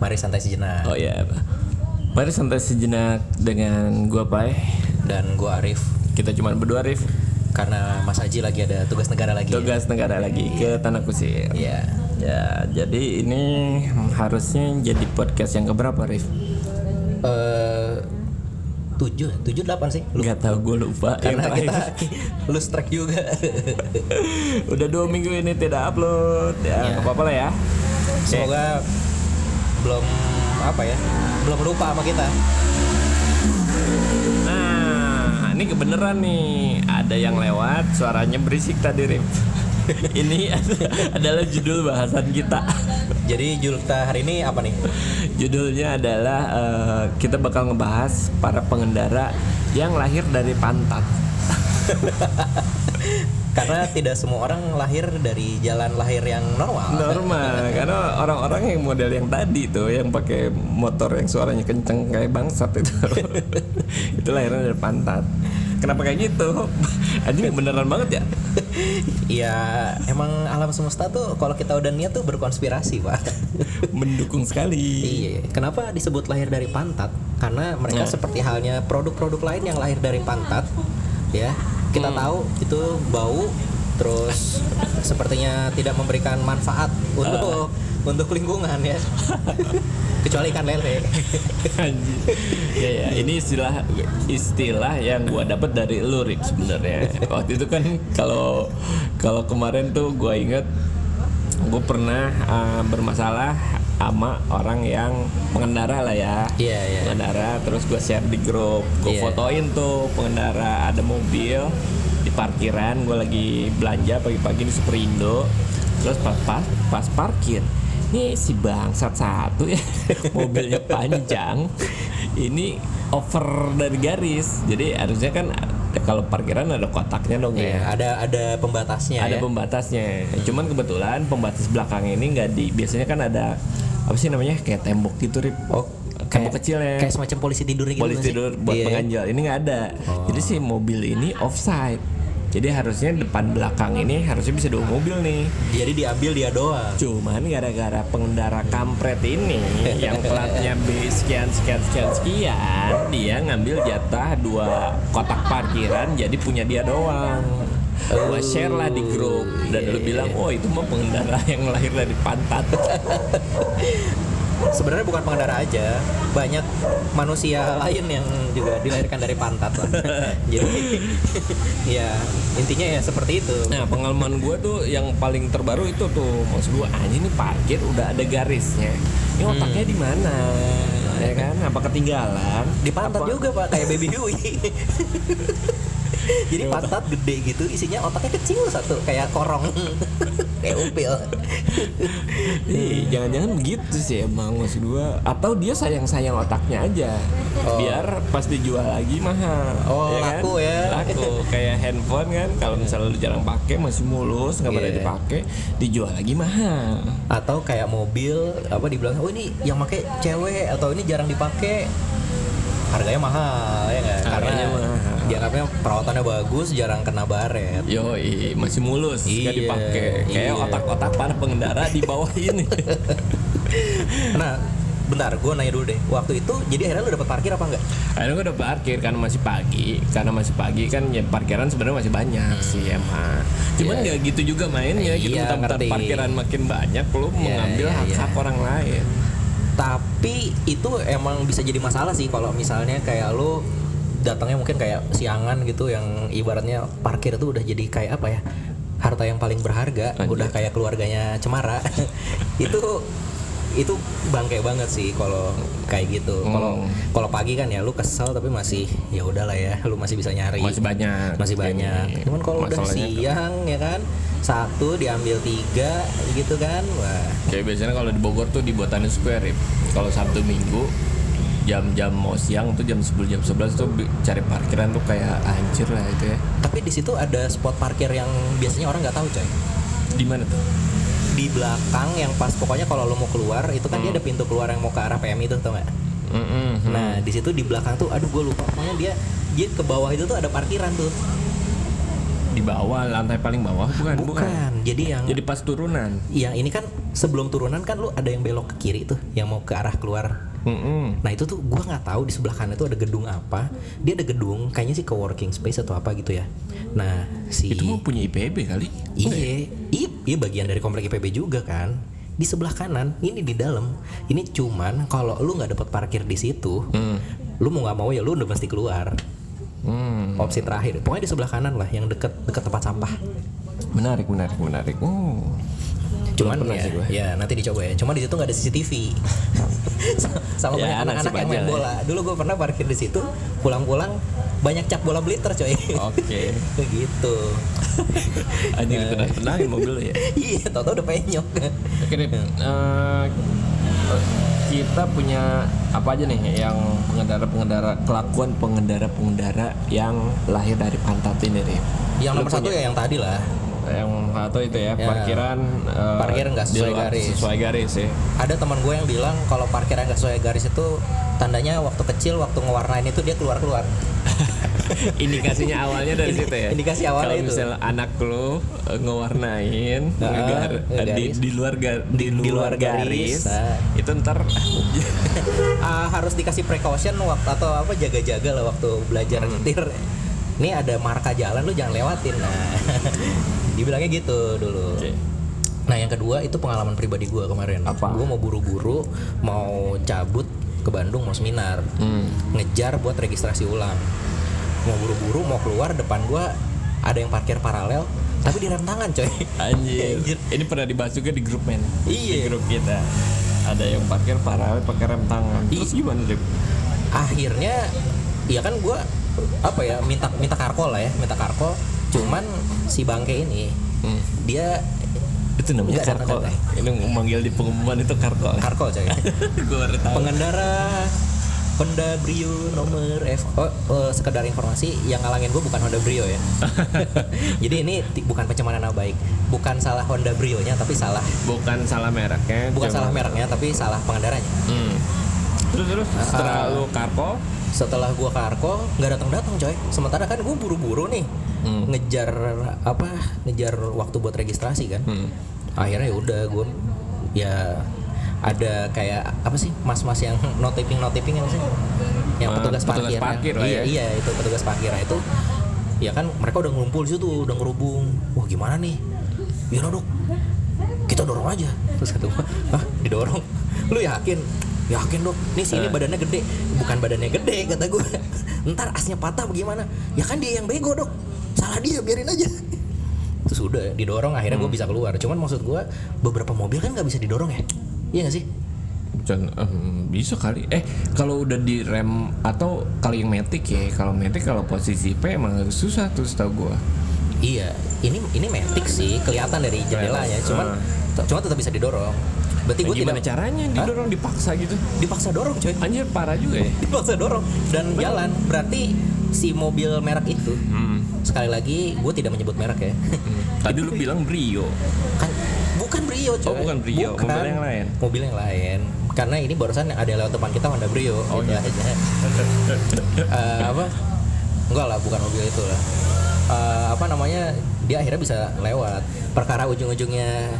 Mari santai sejenak. Oh iya. Mari santai sejenak dengan gua Pai. Dan gua Arif Kita cuma berdua Rif. karena Mas Haji lagi ada tugas negara lagi. Tugas negara lagi ke Tanah Kusir. Iya. Ya, jadi ini harusnya jadi podcast yang keberapa Rif? Eh tujuh, tujuh delapan sih. Lu- Gak tau gue lupa. karena Yang kita lu strike juga. Udah dua minggu ini tidak upload. Ya, Iya. nggak apa-apa lah ya. Semoga belum apa ya, belum lupa sama kita. Nah, ini kebenaran nih. Ada yang lewat, suaranya berisik tadi Rif. ini adalah judul bahasan kita. Jadi Julta hari ini apa nih? Judulnya adalah eh, kita bakal ngebahas para pengendara yang lahir dari pantat. Karena tidak semua orang lahir dari jalan lahir yang normal. Normal, karena orang-orang yang model yang tadi tuh yang pakai motor yang suaranya kenceng kayak bangsat itu. itu lahirnya dari pantat. Kenapa kayak gitu? Anjing beneran banget ya? Iya, emang alam semesta tuh kalau kita udah niat tuh berkonspirasi, Pak. Mendukung sekali. Iya, kenapa disebut lahir dari pantat? Karena mereka Nah. seperti halnya produk-produk lain yang lahir dari pantat, ya. Kita tahu itu bau, terus sepertinya tidak memberikan manfaat untuk untuk lingkungan ya. Kecuali ikan lele. Ya ya, ini istilah istilah yang gua dapat dari lu Rip sebenarnya. Waktu itu kan kalau kalau kemarin tuh gua inget gue pernah uh, bermasalah sama orang yang pengendara lah ya. Iya, iya. Pengendara terus gue share di grup, gue Iya. fotoin tuh pengendara ada mobil di parkiran, gue lagi belanja pagi-pagi di Superindo. Terus pas pas, pas parkir, ini si bangsat satu ya mobilnya panjang, ini over dari garis. Jadi harusnya kan kalau parkiran ada kotaknya dong Iya, ya ada ada pembatasnya ada ya. pembatasnya. Cuman kebetulan pembatas belakang ini nggak di. Biasanya kan ada apa sih namanya kayak tembok gitu rip. Oh, tembok kecil ya. Kayak semacam polisi tidur gitu. Polisi tidur buat Iya. penganjal. Ini nggak ada. Jadi si mobil ini offside. Jadi harusnya depan belakang ini harusnya bisa dua mobil nih. Jadi diambil dia doang. Cuman gara-gara pengendara kampret ini yang platnya B sekian sekian sekian sekian, dia ngambil jatah dua kotak parkiran jadi punya dia doang. Gua share lah di grup dan lu bilang, "Oh, itu mah pengendara yang lahir dari pantat." Sebenarnya bukan pengendara aja, banyak manusia lain yang juga dilahirkan dari pantat lah. Jadi ya intinya ya seperti itu. Nah, pengalaman gua tuh yang paling terbaru itu tuh maksud gua anjing ini parkir udah ada garisnya. Ini otaknya di mana? Ya kan? Apa ketinggalan? Di pantat Apa- juga pak, kayak baby Huey. Jadi pantat gede gitu, isinya otaknya kecil satu, kayak korong, kayak upil. Jangan-jangan begitu sih emang maksud gua atau dia sayang-sayang otaknya aja biar pas dijual lagi mahal Oh, kan? laku ya. laku kayak handphone kan kalau misalnya lu jarang pakai masih mulus nggak pada Iya. dipakai dijual lagi mahal Atau kayak mobil, apa dibilang, oh ini yang pakai cewek atau ini jarang dipakai, harganya mahal ya? Karena Harganya mahal. Dianggapnya perawatannya bagus, jarang kena baret. Yoi, masih mulus Iya, dipakai kayak iya. otak-otak para pengendara di bawah ini Nah, bentar, gue nanya dulu deh. Waktu itu, jadi akhirnya lu dapat parkir apa enggak? Akhirnya gue udah parkir karena masih pagi Karena masih pagi kan ya parkiran sebenarnya masih banyak sih emang Cuman Iya. nggak gitu juga mainnya gitu Iya, parkiran makin banyak Lu mengambil iya, hak-hak orang lain Tapi itu emang bisa jadi masalah sih kalau misalnya kayak lu datangnya mungkin kayak siangan gitu yang ibaratnya parkir itu udah jadi kayak apa ya? Harta yang paling berharga, Anjir. udah kayak keluarganya Cemara. itu itu bangke banget sih kalau kayak gitu. Kalau Hmm. kalau pagi kan ya lu kesel tapi masih ya udahlah ya, lu masih bisa nyari. Masih banyak masih banyak. Ini, Cuman kalau udah siang ya kan, satu diambil tiga gitu kan, wah Kayak biasanya kalau di Bogor tuh di Botani Square Rip. Kalau Sabtu Minggu jam-jam mau siang tuh jam 10 jam 11 tuh cari parkiran tuh kayak anjir lah itu ya. Tapi di situ ada spot parkir yang biasanya orang nggak tahu coy. Di mana tuh? Di belakang yang pas pokoknya kalau lo mau keluar itu kan dia ada pintu keluar yang mau ke arah PM itu tau nggak? Mm-mm. Nah di situ di belakang tuh, aduh gue lupa. Pokoknya dia dia ke bawah itu tuh ada parkiran tuh. di bawah lantai paling bawah bukan bukan, Bukan. Jadi yang jadi pas turunan yang ini kan sebelum turunan kan lu ada yang belok ke kiri tuh yang mau ke arah keluar. Mm-mm. Nah itu tuh gua nggak tahu di sebelah kanan tuh ada gedung apa. Dia ada gedung kayaknya sih co-working space atau apa gitu ya. Nah si itu mau punya IPB kali Iya, iya, iya bagian dari komplek IPB juga kan. Di sebelah kanan, ini di dalam. Ini cuman kalau lu nggak dapat parkir di situ, lu mau nggak mau ya lu udah mesti keluar. Hmm. Opsi terakhir, pokoknya di sebelah kanan lah, yang deket deket tempat sampah. menarik menarik menarik oh Cuman ya, gue. ya nanti dicoba ya. Cuma di situ nggak ada CCTV. Sama Ya, banyak anak-anak yang main ya. bola. Dulu gue pernah parkir di situ, pulang-pulang banyak cap bola bliter coy. oke Begitu. anjing Eh. tenang tenangin mobil lu ya iya, tau-tau udah penyok. Oke deh, eh, kita punya apa aja nih yang pengendara-pengendara kelakuan pengendara-pengendara yang lahir dari pantat ini nih. Yang nomor satu ya yang tadi lah. Yang satu itu ya, Ya. parkiran eh, Parkir nggak sesuai garis. Sesuai garis ya. ada teman gue yang bilang kalau parkiran nggak sesuai garis itu tandanya waktu kecil waktu ngewarnain itu dia keluar keluar Indikasinya awalnya dari situ ya. indikasi awalnya Kalau itu. misalnya anak lu eh, ngewarnain Ah, ngegar, eh, di, di luar ga- di, Di- luar garis, garis, ah. itu ntar Ah, harus dikasih precaution waktu atau apa jaga-jaga lah waktu belajar Hmm. nyetir ini ada marka jalan lu jangan lewatin nah dibilangnya gitu dulu Oke. nah yang kedua itu pengalaman pribadi gue kemarin Apa? gue mau buru-buru mau cabut ke Bandung mau seminar Hmm. ngejar buat registrasi ulang mau buru-buru mau keluar depan gua ada yang parkir paralel tapi direm tangan coy Anjir. Anjir. Ini pernah dibahas juga di grup men. Iya. Di grup kita. Ada yang parkir paralel pakai rem tangan. Terus gimana, Rip? akhirnya ya kan gua apa ya minta minta karko lah ya minta karko cuman si bangke ini Hmm. dia Itu namanya Enggak, karkol. enggak, Ini manggil di pengumuman itu karkol. karko coy Gue pengendara Honda Brio nomor F oh, eh, sekedar informasi yang ngalangin gue bukan Honda Brio ya jadi ini bukan pencemaran nama baik bukan salah Honda Brio nya tapi salah Bukan salah mereknya. bukan salah mereknya tapi salah pengendaranya Hmm. Terus terus setelah Ah. lu karkol, setelah gua karko nggak datang datang coy sementara kan gua buru-buru nih Hmm. ngejar apa? Ngejar waktu buat registrasi kan? Hmm. akhirnya ya udah gua ya ada kayak apa sih mas-mas yang notifing notifing yang sih? Yang Ah, petugas petugas parkir, parkir ya. lah iya ya. iya itu petugas parkir. Nah, itu ya kan mereka udah ngumpul situ udah ngerubung. Wah gimana nih? Ya dok. Kita dorong aja. Terus kata gua ah didorong. Lu yakin? Yakin dok. Nih sini Eh. badannya gede. Bukan badannya gede kata gue ntar asnya patah bagaimana ya kan dia yang bego dok salah dia biarin aja terus udah didorong akhirnya gue bisa keluar cuman maksud gue beberapa mobil kan nggak bisa didorong ya iya gak sih Jangan, em, bisa kali. Eh, kalau udah di rem atau kali yang metik ya, kalau metik kalau posisi P emang susah tuh setahu gua. iya ini ini metik sih kelihatan dari jendelanya cuman Ah. cuma tetap bisa didorong berarti Nah, gue gimana tidak caranya Hah? didorong dipaksa gitu? dipaksa dorong coy Anjir parah juga ya. dipaksa dorong dan jalan berarti si mobil merek itu Hmm. Sekali lagi gue tidak menyebut merek ya Tadi lu bilang Brio. kan bukan Brio coy Oh, bukan Brio. Mobil yang lain. mobil yang lain karena ini barusan ada lewat depan kita Honda Brio Oh, gitu iya. aja Eh, apa enggak lah bukan mobil itu lah Eh, apa namanya dia akhirnya bisa lewat perkara ujung-ujungnya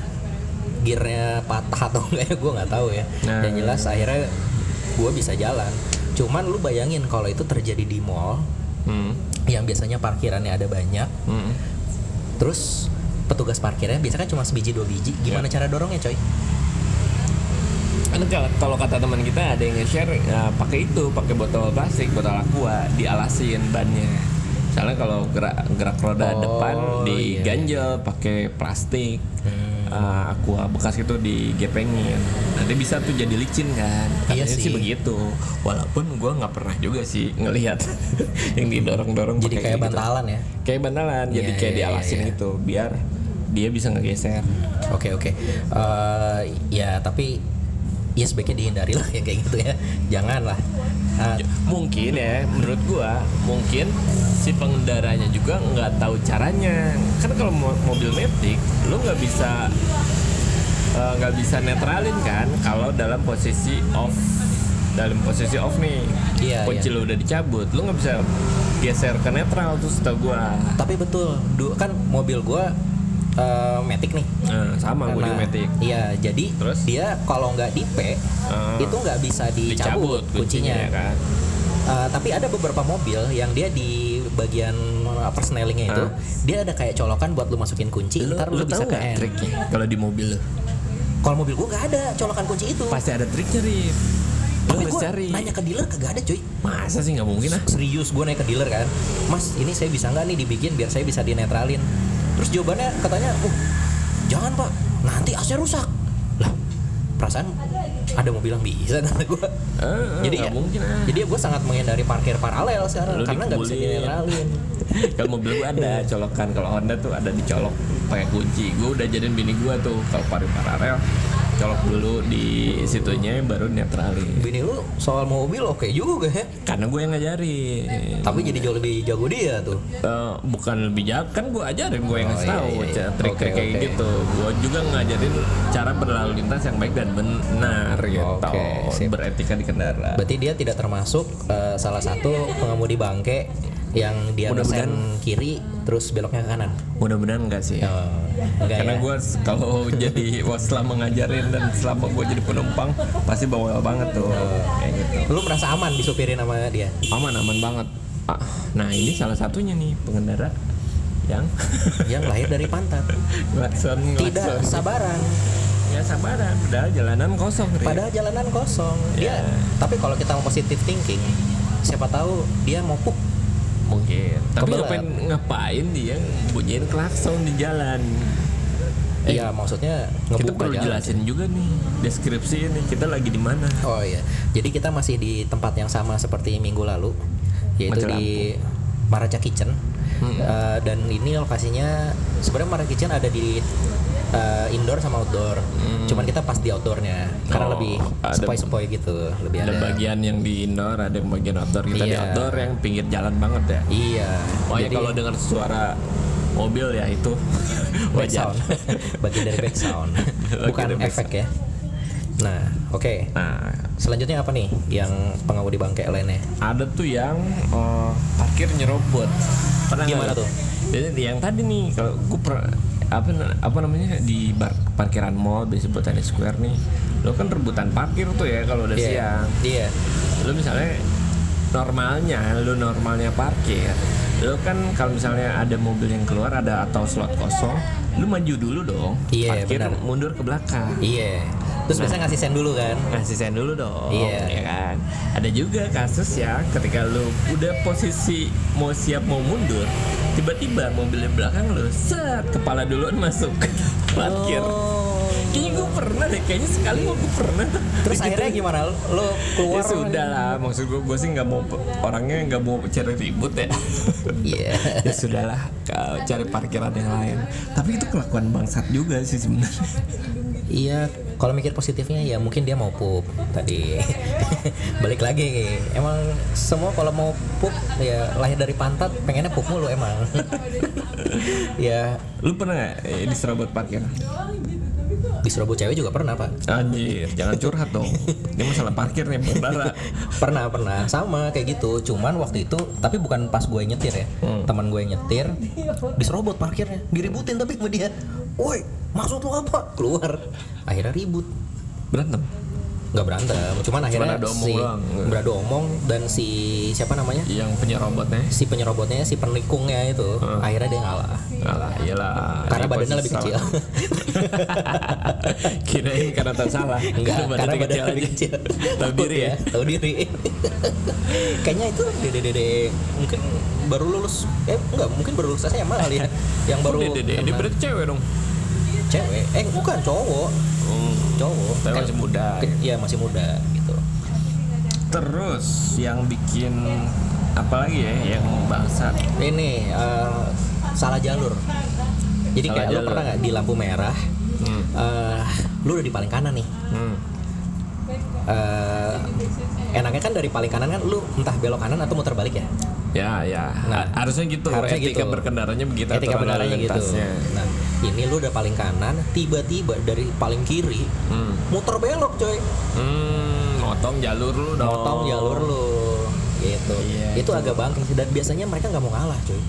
gearnya patah atau enggak ya gue nggak tahu ya Nah. dan jelas akhirnya gue bisa jalan cuman lu bayangin kalau itu terjadi di mall Hmm. Yang biasanya parkirannya ada banyak Hmm. terus petugas parkirnya biasanya kan cuma sebiji dua biji gimana Ya. cara dorongnya coy Kan kalau- kata teman kita ada yang nge-share ya, pakai itu, pakai botol plastik, botol aqua, dialasin bannya. Soalnya kalau gerak gerak roda Oh, depan iya. diganjel pakai plastik. Hmm. Eh, aqua bekas itu digepengin. Nanti bisa tuh jadi licin kan. Iya Katanya sih sih. begitu. Walaupun gua nggak pernah juga sih ngelihat yang didorong-dorong jadi pakai kayak gitu. bantalan ya Kayak bantalan, jadi Iya, kayak iya, dialasin iya. gitu biar dia bisa ngegeser. Oke oke. Eh, ya tapi ya sebaiknya dihindari lah yang kayak gitu ya. Jangan lah. Ah, Ya, mungkin ya menurut gua mungkin si pengendaranya juga nggak tahu caranya kan kalau mo- mobil metik lu nggak bisa eh, nggak bisa netralin kan kalau dalam posisi off dalam posisi off nih Iya, kunci iya. lu udah dicabut lu nggak bisa geser ke netral tuh setahu gua Tapi betul, du- kan mobil gua eh, Matic nih. nah, sama di Nah, Matic Iya, jadi Terus? dia kalau nggak di P Ah. itu nggak bisa dicabut, kuncinya. ya kan Eh, tapi ada beberapa mobil yang dia di bagian persnelingnya itu, Ah. dia ada kayak colokan buat lu masukin kunci, lu, ntar lu lu, bisa ke N. triknya kalau di mobil Kalau mobil gua nggak ada colokan kunci itu. pasti ada triknya Rif Tapi gua cari nanya ke dealer kagak ada cuy. masa sih nggak mungkin ah Serius gue naik ke dealer kan, Mas ini saya bisa nggak nih dibikin biar saya bisa dinetralin. Terus jawabannya katanya, uh jangan pak, nanti AC rusak. Lah, perasaan ada mobil yang bisa kata gue. Eh, jadi nggak ya, mungkin ah. jadi gue sangat menghindari parkir paralel sekarang Lu karena nggak bisa dinetralin. kalau mobil gua ada colokan. Kalau Honda tuh ada dicolok pakai kunci. Gua udah jadiin bini gua tuh kalau parkir paralel colok dulu di situnya baru netralin Bini lu soal mobil oke juga ya. karena gue yang ngajarin Tapi jadi jauh lebih jago dia tuh. Eh, bukan lebih jago kan gue ajarin gue yang Oh, ngasih tahu iya, iya. trik Oke, kayak oke. gitu gue juga ngajarin cara berlalu lintas yang baik dan benar gitu Oke, sip. beretika di kendaraan Berarti dia tidak termasuk eh, salah satu pengemudi bangke yang dia Mudah-mudahan. kiri terus beloknya ke kanan. mudah-mudahan enggak sih Oh, enggak karena ya? gue kalau jadi wah selama ngajarin dan selama gue jadi penumpang pasti bawel banget tuh kayak gitu Lu merasa aman disupirin sama dia? aman aman banget Ah, nah ini salah satunya nih pengendara yang yang lahir dari pantat. Tidak sabaran. ya sabaran padahal jalanan kosong. Padahal jalanan kosong. Dia Ya. tapi kalau kita mau positive thinking, siapa tahu dia mau pup. Mungkin tapi Kebelet. ngapain ngapain dia bunyiin klakson di jalan Eh, Iya, maksudnya kita perlu jalan. jelasin juga nih deskripsi ini kita lagi di mana Oh iya. Jadi kita masih di tempat yang sama seperti minggu lalu, yaitu di Maraca Kitchen. Hmm. Eh, dan ini lokasinya sebenarnya Maraca Kitchen ada di eh, indoor sama outdoor. Cuman kita pas di outdoornya karena Hmm. Oh, lebih sepoi-sepoi gitu, lebih ada ada. bagian yang di indoor ada yang bagian outdoor kita di Iya. outdoor yang pinggir jalan banget ya Iya. oh ya kalau dengar suara mobil ya itu wajar sound. bagian dari back sound. Bukan dari back efek ya. Nah, oke. nah Selanjutnya apa nih yang pengemudi bangke lainnya? ada tuh yang eh, parkir nyerobot pernah Gimana tuh? jadi yang tadi nih kalau gue per, apa apa namanya di bar, parkiran mall biasa Botanic Square nih lo kan rebutan parkir tuh ya kalau udah Iya. siang Iya. lu misalnya normalnya lu normalnya parkir lu kan kalau misalnya ada mobil yang keluar ada atau slot kosong lu maju dulu dong Iya, parkir benar. mundur ke belakang Iya. Terus biasanya ngasih sen dulu kan? ngasih sen dulu dong Iya. ya kan ada juga kasus ya ketika lu udah posisi mau siap mau mundur tiba-tiba mobil di belakang lu set kepala duluan masuk parkir Oh. kayaknya gue pernah deh kayaknya sekali gue pernah tuh Terus Digituin. akhirnya gimana? Lo keluar? Ya sudah lah, maksud gue gue sih nggak mau orangnya nggak mau cari ribut ya. Iya. ya sudahlah, cari parkiran yang lain. Tapi itu kelakuan bangsat juga sih sebenarnya. Iya, kalau mikir positifnya ya mungkin dia mau pup tadi. Balik lagi, emang semua kalau mau pup ya lahir dari pantat pengennya pup mulu emang. ya Lu pernah nggak eh, diserobot parkir? diserobot cewek juga pernah pak. Anjir, jangan curhat dong. Ini masalah parkir nih, pengendara. Pernah pernah sama kayak gitu. Cuman waktu itu tapi bukan pas gue nyetir ya. Hmm. Teman gue nyetir diserobot parkirnya, diributin tapi sama dia. Woi, maksud lu apa? Keluar. Akhirnya ribut. Berantem. nggak berantem cuman akhirnya adu omong si doang. beradu omong dan si siapa namanya Yang penyerobotnya si penyerobotnya si penikungnya itu akhirnya dia ngalah Alah, iyalah. karena badannya lebih kecil salah. Kirain karena tak salah. enggak karena badannya lebih kecil Tahu diri ya. tahu diri kayaknya itu dede dede mungkin baru lulus eh enggak mungkin baru lulus SMA kali ya yang baru dede, dia kena berarti cewek dong. Cewek eh bukan cowok Hmm. cowok Tapi Kan- masih muda. ke- iya masih muda gitu Terus yang bikin apa lagi ya yang bangsat? ini eh, salah jalur jadi Salah kayak lu jalur. pernah nggak di lampu merah Hmm. eh, lu udah di paling kanan nih Hmm. Eh, enaknya kan dari paling kanan kan lu entah belok kanan atau muter balik ya Ya, ya. Nah, harusnya gitu. harusnya Etika gitu. berkendaranya begitu. etika bendaranya gitu nah ini lu udah paling kanan tiba-tiba dari paling kiri Hmm. muter belok coy Hmm, motong jalur lu dong. motong jalur lu gitu Iya, itu itu. agak bangkit sih. dan biasanya mereka nggak mau ngalah cuy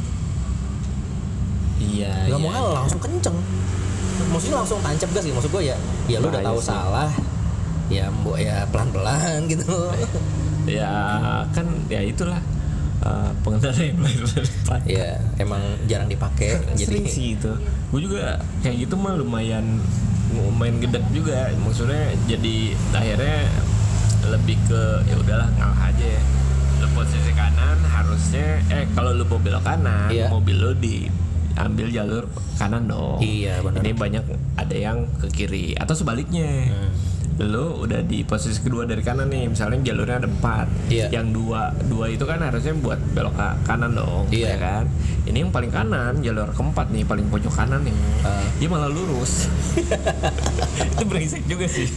Iya. nggak iya. mau ngalah langsung kenceng maksudnya langsung tancap gas gitu maksud gue ya ya lu udah Bahaya tahu sih. salah ya mbok ya pelan pelan gitu Ya kan ya itulah eh, pengendara yang lahir dari depan. ya emang jarang dipakai jadi Sering sih itu. Gue juga kayak gitu mah lumayan lumayan gedek juga. Maksudnya jadi akhirnya lebih ke ya udahlah ngalah aja ya. Lu posisi kanan harusnya eh kalau lu mau belok kanan, Iya. mobil lu di ambil jalur kanan dong. Iya, benar. Ini banyak ada yang ke kiri atau sebaliknya. Hmm. Lu udah di posisi kedua dari kanan nih, misalnya jalurnya ada empat, Iya. yang dua dua itu kan harusnya buat belok ke kanan dong, Iya. ya kan? Ini yang paling kanan, jalur keempat nih, paling pojok kanan nih, Ah. dia malah lurus. itu brengsek juga sih.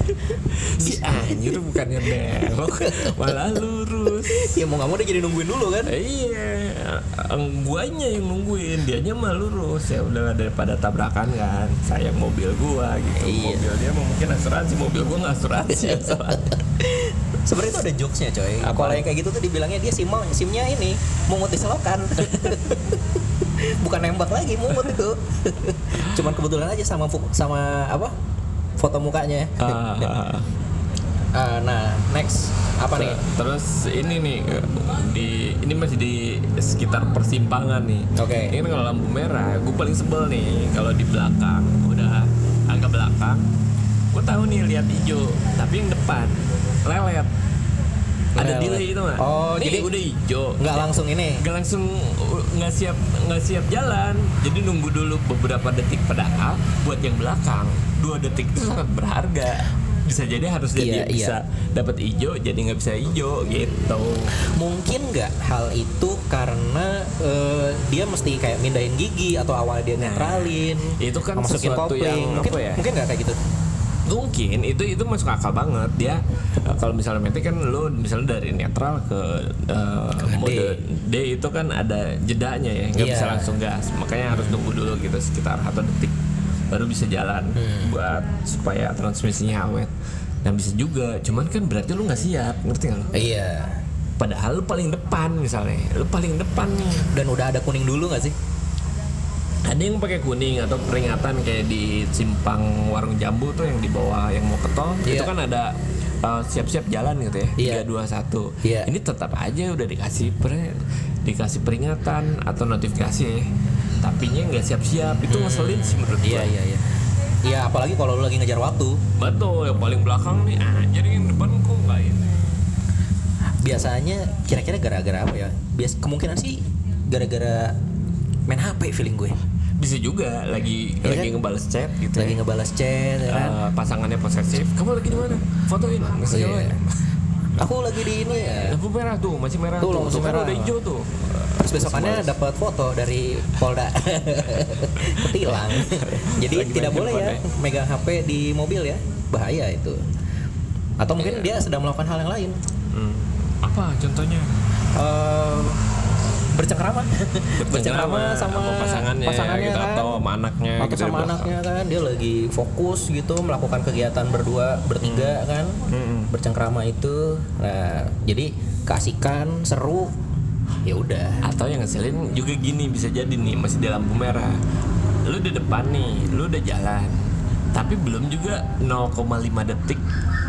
Si anjir bukannya belok, malah lurus. ya mau nggak mau dia jadi nungguin dulu kan iya, guanya yang nungguin, dianya mah lurus ya udah daripada tabrakan kan. Sayang mobil gua gitu. Iya. Mobil dia mah mungkin asuransi, mobil gua nggak asuransi. sebenarnya itu ada jokesnya coy Apa? kalau yang kayak gitu tuh dibilangnya dia sim simnya ini mungut di selokan bukan nembak lagi mungut itu cuman kebetulan aja sama sama apa foto mukanya Ah, Ah, nah next apa nih Terus ini nih di ini masih di sekitar persimpangan nih. Oke. Ini kan kalau lampu merah, gue paling sebel nih kalau di belakang udah agak belakang, gue tahu nih lihat hijau, tapi yang depan lelet. Ada delay itu nggak? Oh, Nih, jadi udah hijau. nggak langsung ini Nggak langsung uh, nggak siap nggak siap jalan. Jadi nunggu dulu beberapa detik padahal buat yang belakang dua detik itu sangat berharga. Bisa jadi harus Iya, dia iya. bisa dapat hijau jadi nggak bisa hijau gitu. mungkin nggak hal itu karena eh, dia mesti kayak mindahin gigi atau awalnya dia netralin itu kan masukin sesuatu kopling yang mungkin apa ya? mungkin nggak kayak gitu Mungkin itu itu masuk akal banget dia eh, kalau misalnya metik kan lo misalnya dari netral ke eh, Ke mode D. D. itu kan ada jedanya ya nggak Iya. bisa langsung gas makanya harus nunggu dulu gitu sekitar satu detik baru bisa jalan Hmm. buat supaya transmisinya awet. Dan bisa juga cuman kan berarti lu nggak siap ngerti nggak lo iya. Padahal lu paling depan misalnya lu paling depan. Nih dan udah ada kuning dulu nggak sih? Ada yang pakai kuning atau peringatan kayak di simpang warung jambu tuh yang di bawah yang mau ke tol Iya. itu kan ada uh, siap-siap jalan gitu ya Iya. tiga dua satu. Iya. ini tetap aja udah dikasih per- dikasih peringatan atau notifikasi ya tapi nya nggak siap-siap itu ngeselin sih menurut iya gua. iya iya Iya, apalagi kalau lu lagi ngejar waktu. betul yang paling belakang nih anjir yang depan kok nggak ini Biasanya kira-kira gara-gara apa ya? Bias kemungkinan sih gara-gara main HP feeling gue. bisa juga lagi Iya lagi kan? ngebales chat gitu Lagi ya. ngebales chat ya kan. Uh, pasangannya posesif kamu lagi di mana fotoin ngasih Iya. Aku lagi di ini ya. lampu merah tuh masih merah Tuh, tuh, lampu kan merah. udah hijau tuh besokannya dapat foto dari Polda ketilang. Jadi Lagi tidak boleh ya handphone megang HP di mobil ya. Bahaya itu. Atau mungkin Iya. dia sedang melakukan hal yang lain. Hmm. Apa contohnya? Eh, bercengkrama bercengkrama sama, pasangannya, gitu, kan atau sama anaknya atau gitu sama belakang. anaknya kan dia lagi fokus gitu melakukan kegiatan berdua bertiga kan Hmm. bercengkrama itu nah jadi keasikan seru ya udah Atau yang ngeselin juga gini bisa jadi nih masih di lampu merah. Lu di depan nih, lu udah jalan. Tapi belum juga 0,5 detik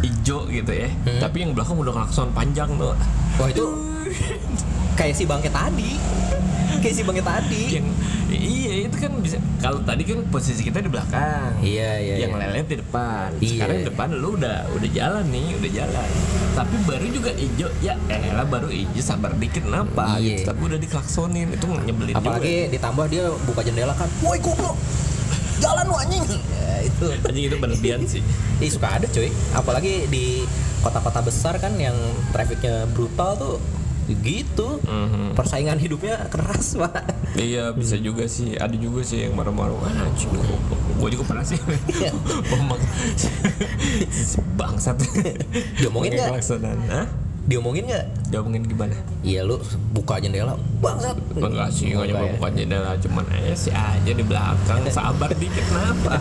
hijau gitu ya. Hmm. Tapi yang belakang udah klakson panjang tuh. wah itu kayak si bangke tadi kayak si bangke tadi Yang iya itu kan bisa kalau tadi kan posisi kita di belakang. iya iya yang iya. lelet di depan. Iya. Sekarang di depan lu udah udah jalan nih, udah jalan. Tapi baru juga hijau, ya elah baru hijau sabar dikit kenapa? Iya. Gitu. Tapi udah diklaksonin itu nyebelin juga. apalagi ditambah dia buka jendela kan woi goblok jalan lu anjing ya itu Anjing itu berlebihan sih. Ih suka ada cuy Apalagi di kota-kota besar kan yang trafficnya brutal tuh gitu. Mhm. Persaingan hidupnya keras pak. Iya bisa juga sih, ada juga sih yang marah-marah. Ah, anjing gue juga pernah sih. Iya. Pemak si bangsat. Diomongin nggak? Diomongin nggak? Diomongin gimana? Iya lu buka jendela, bangsat. Enggak sih, enggak nyoba ya? buka jendela Cuman eh si aja di belakang Sabar dikit kenapa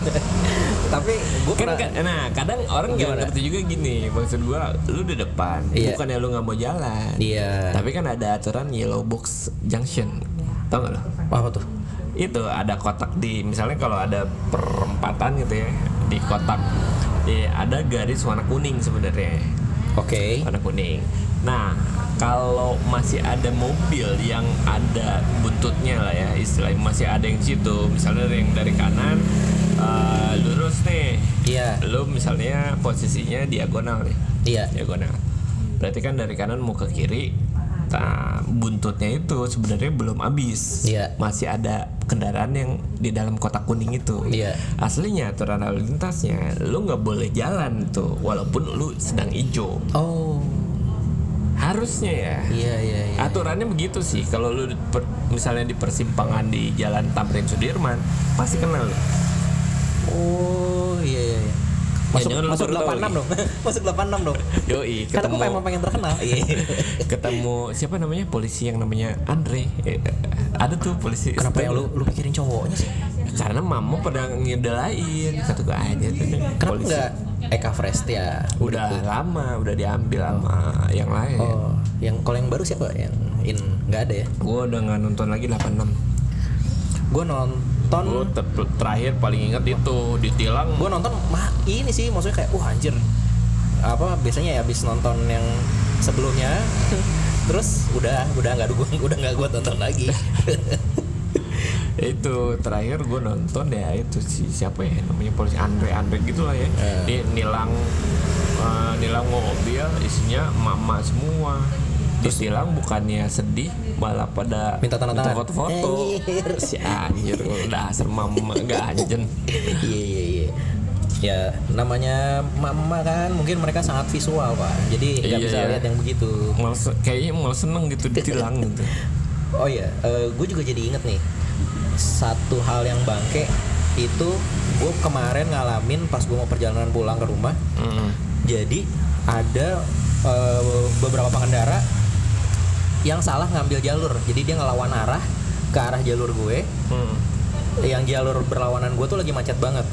Tapi gue kan, pernah kan- nah kadang orang nggak Gimana? ngerti juga gini maksud gua lu di depan Iya. bukannya lu nggak mau jalan Iya. tapi kan ada aturan yellow box junction tau gak lo apa tuh? itu ada kotak di misalnya kalau ada perempatan gitu ya di kotak ya, ada garis warna kuning sebenarnya Oke. warna kuning nah kalau masih ada mobil yang ada buntutnya lah ya istilahnya masih ada yang situ misalnya yang dari kanan eh, lurus nih Iya. lu misalnya posisinya diagonal nih Iya. diagonal berarti kan dari kanan mau ke kiri nah, buntutnya itu sebenarnya belum habis Iya. masih ada kendaraan yang di dalam kotak kuning itu Iya. aslinya aturan lalu lintasnya lu nggak boleh jalan tuh walaupun lu sedang hijau Oh. harusnya ya Iya iya iya. aturannya begitu sih kalau lu di per- misalnya di persimpangan di jalan Tamrin Sudirman pasti kenal lu Oh. Masuk lu masuk baru tahu 86 dong. masuk 86 dong. Yoi, ketemu gue emang pengen terkenal. Iya. ketemu siapa namanya polisi yang namanya Andre Eh, ada tuh polisi Kenapa yang lu lu pikirin cowoknya sih? karena mama pada ngedelain kata gue aja tuh Kenapa polisi enggak Eka Frest ya? udah lama udah diambil sama yang lain Oh, yang kalau yang baru siapa? Yang in nggak ada ya? gue udah nggak nonton lagi 86 Gue nonton gue ter- terakhir paling inget itu ditilang. Gue nonton mah ini sih maksudnya kayak wah anjir. Apa biasanya ya habis nonton yang sebelumnya. Terus udah udah nggak gue udah nggak gue tonton lagi. Itu terakhir gue nonton ya itu si siapa ya namanya polisi Andre Andre gitu lah ya. Eh. dia nilang eh, nilang mobil isinya mama semua ditilang bukannya sedih malah pada Minta tanda tangan. foto-foto. Si anjir dasar mama gak anjen. Iya iya iya. Ya namanya mama kan mungkin mereka sangat visual pak. Jadi nggak Iya, bisa iya. lihat yang begitu. Se- kayaknya malah seneng gitu ditilang gitu. Oh iya gue juga jadi inget nih satu hal yang bangke itu gue kemarin ngalamin pas gue mau perjalanan pulang ke rumah. Mm. Jadi ada eh, beberapa pengendara yang salah ngambil jalur. Jadi dia ngelawan arah ke arah jalur gue. Mm. Yang jalur berlawanan gue tuh lagi macet banget.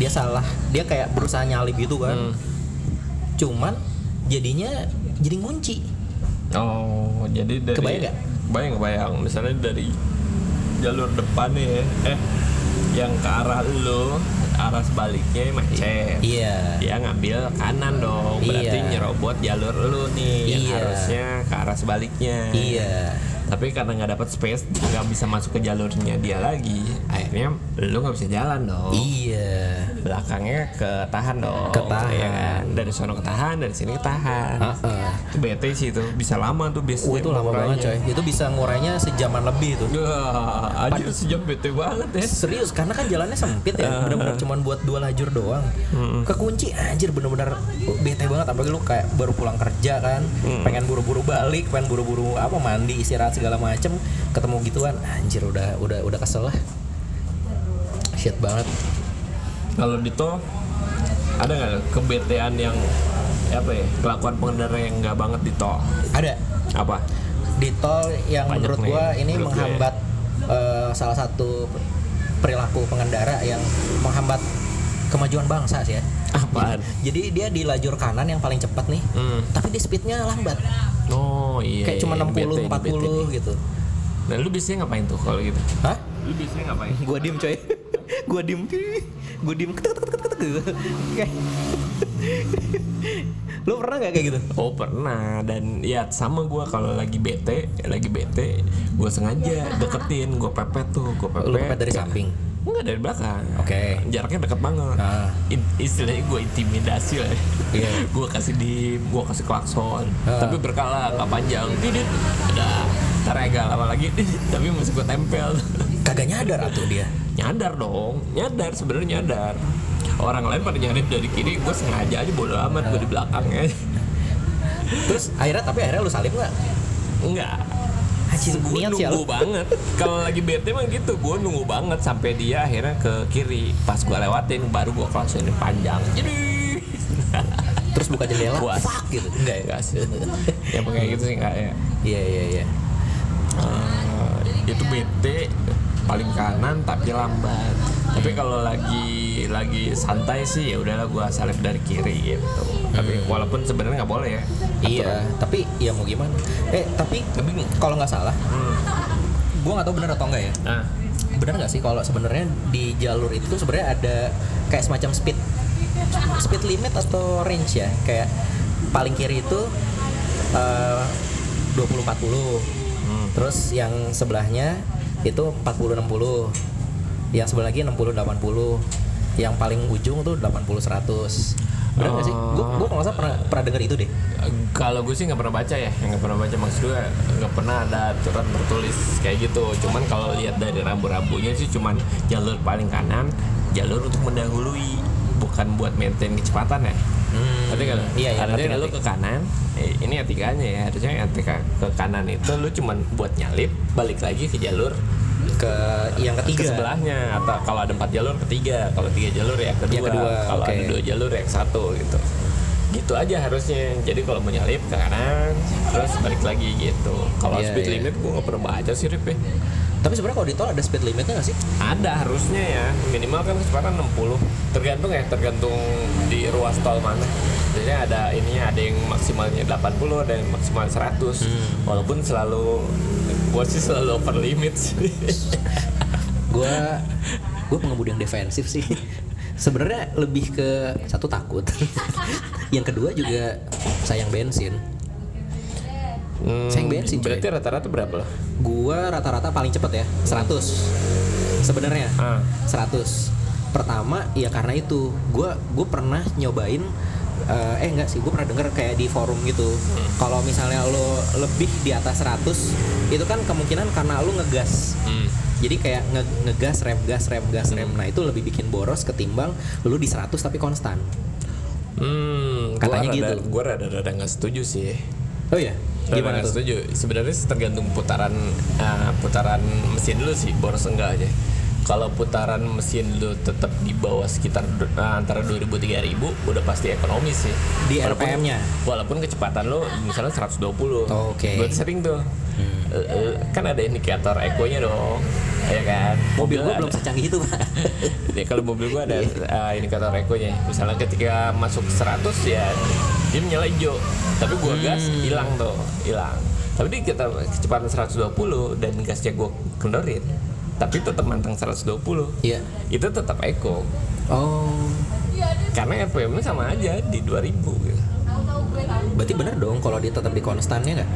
Dia salah. Dia kayak berusaha nyalip gitu kan. Mm. Cuman jadinya jadi ngunci. Oh, jadi dari Kebayang nggak? Bayang kebayang. Misalnya dari jalur depan nih ya, eh yang ke arah lo, arah sebaliknya macet. Iya. Dia ngambil kanan dong, berarti Iya. nyerobot jalur lu nih yang Iya. harusnya ke arah sebaliknya. Iya. Tapi karena nggak dapat space, nggak bisa masuk ke jalurnya dia lagi, akhirnya lu nggak bisa jalan dong. Iya. Belakangnya ketahan dong. Ketahan. ya kan? Dari sono ketahan, dari sini ketahan. Heeh. Itu bete sih itu bisa lama tuh biasanya Oh, itu lama banget coy. Itu bisa ngurainya sejaman lebih tuh. Wah, anjir sejam bete banget ya. Serius karena kan jalannya sempit ya, bener-bener cuman buat dua lajur doang. Kekunci anjir bener-bener bete banget apalagi lu kayak baru pulang kerja kan, pengen buru-buru balik, pengen buru-buru apa mandi, istirahat segala macem, ketemu gituan, anjir udah udah udah kesel lah. Shit banget. Kalau di tol ada nggak kebetean yang apa ya kelakuan pengendara yang nggak banget di tol? Ada Apa? di tol yang Banyak menurut nih, gua ini menurut ya. menghambat eh, salah satu perilaku pengendara yang menghambat kemajuan bangsa sih ya. Apaan? Jadi dia di lajur kanan yang paling cepat nih, Hmm. tapi dia speednya lambat. Oh iya. kayak cuma iya, 60 bete nih, 40 bete gitu. Nah lu biasanya ngapain tuh kalau gitu? Hah? Lu biasanya ngapain? Gua diem coy. Gua diem. Gua diem ketek ketek ketek ketek gitu. Lu pernah gak kayak gitu? Oh pernah dan ya sama gua kalau lagi bete, lagi bete, gua sengaja deketin, gua pepet tuh, gua pepet. Lu pepet dari Nggak- samping? Enggak dari belakang. Oke. Jaraknya deket banget. Ah. In- istilahnya gua intimidasi lah. Iya. gua kasih di, gua kasih klakson. Ah. Tapi berkala, nggak panjang. Didit. Udah. Ntar agak lama lagi, didit. tapi masih gua tempel. Kagak nyadar atuh dia. nyadar dong, nyadar sebenarnya nyadar. Orang lain pada nyadar dari kiri, gue sengaja aja bodo amat gue di belakangnya. Terus akhirnya tapi akhirnya lu salib gak? Enggak. Anjir Gue ya nunggu banget. Kalau lagi bete emang gitu, gue nunggu banget sampai dia akhirnya ke kiri. Pas gue lewatin, baru gue klaksonin panjang. Jadi Terus buka jendela Puas. fuck gitu enggak ya Enggak sih. ya kayak gitu sih enggak ya. iya iya iya Eh, itu bete paling kanan tapi lambat. Tapi kalau lagi lagi santai sih ya udahlah gua salib dari kiri gitu. Tapi walaupun sebenarnya nggak boleh ya. iya tapi ya mau gimana eh tapi Tapi kalau nggak salah hmm. gue nggak tahu benar atau enggak ya nah, benar nggak sih kalau sebenarnya di jalur itu sebenarnya ada kayak semacam speed speed limit atau range ya kayak paling kiri itu eh, 20 40 hmm. terus yang sebelahnya itu 40 60 yang sebelah lagi 60 80 yang paling ujung tuh 80 100 benar nggak sih? Gue gue kalau nggak salah pernah pernah dengar itu deh. Kalau gue sih nggak pernah baca ya, nggak pernah baca maksud gue nggak pernah ada aturan tertulis kayak gitu. Cuman kalau lihat dari rambu-rambunya sih cuman jalur paling kanan, jalur untuk mendahului, bukan buat maintain kecepatan ya. Hmm, Ngerti kan? iya, iya, Artinya ngerti, lu ke kanan, eh, ini etikanya ya. Harusnya etika ke kanan itu lu cuman buat nyalip, balik lagi ke jalur ke yang ke ketiga sebelahnya atau kalau ada empat jalur ketiga, kalau tiga jalur ya kedua, Yang kedua, kalau oke. ada dua jalur ya satu gitu. Gitu aja harusnya. Jadi kalau mau nyalip ke kanan, terus balik lagi gitu. Kalau Iya, speed iya. limit gua nggak pernah baca sih Rip ya. Tapi sebenarnya kalau di tol ada speed limitnya nggak sih? Ada harusnya ya, minimal kan kecepatan 60 Tergantung ya, tergantung di ruas tol mana. Jadi ada ininya, ada yang maksimalnya 80, ada yang maksimal 100 Hmm. Walaupun selalu, gue sih selalu over limit gue gue pengemudi yang defensif sih. Sebenarnya lebih ke satu takut. Yang kedua juga sayang bensin Hmm, Sayang bensin. Berarti rata-rata berapa loh? gue rata-rata paling cepet ya 100 sebenarnya Ah. 100 pertama ya karena itu gue gue pernah nyobain eh, eh enggak sih gue pernah denger kayak di forum gitu kalau misalnya lo lebih di atas 100 itu kan kemungkinan karena lo ngegas Hmm. jadi kayak nge- ngegas rem gas rem gas rem nah itu lebih bikin boros ketimbang lu di 100 tapi konstan Hmm, Katanya gua rada, gitu. Gue rada-rada nggak setuju sih. oh ya gimana tuh setuju. Sebenarnya tergantung putaran ah, putaran mesin dulu sih, boros enggak aja. Kalau putaran mesin lu tetap di bawah sekitar ah, antara 2000 3000 udah pasti ekonomis sih. Di Walaupun- RPM-nya? Walaupun kecepatan lu misalnya 120. Oke. Hmm. Gue sering tuh. Eh, eh, kan ada indikator ekonya dong. Ya kan? mobil gue ada- belum secanggih itu pak ya kalau mobil gua ada uh, indikator ekonya. Misalnya ketika masuk 100 ya dia menyala hijau. Tapi gua gas Hmm. hilang tuh, hilang. Tapi di kita kecepatan 120 dan gasnya gua kendorin. Tapi tetap manteng 120. iya Itu tetap eko. oh Karena RPM-nya sama aja di 2000 gitu. berarti bener dong kalau dia tetap di konstannya nggak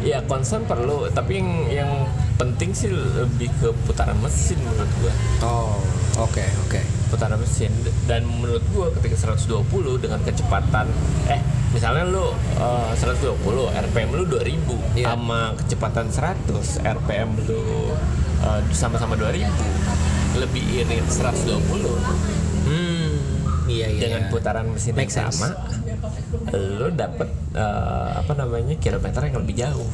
Ya concern perlu, tapi yang yang penting sih lebih ke putaran mesin menurut gua. oh oke oke putaran mesin. Dan menurut gua ketika 120 dengan kecepatan eh misalnya lu eh, 120 RPM lu 2000 Iya. sama kecepatan 100 RPM lu eh, sama-sama 2000 lebih irit 120 hmm iya iya. Dengan putaran mesin yang Make sense. sama lu dapet eh, apa namanya kilometer yang lebih jauh.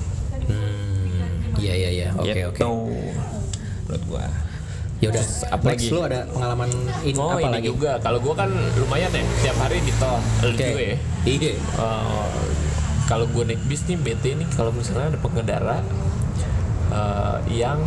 Hmm iya iya iya. Oke oke. Gitu, menurut gua ya udah Terus apa next lagi? lu ada pengalaman ini oh apa ini lagi? juga. Kalau gua kan lumayan ya tiap hari di tol lu juga ya. Iya Eh, kalau gue naik bis nih BT nih kalau misalnya ada pengendara eh, yang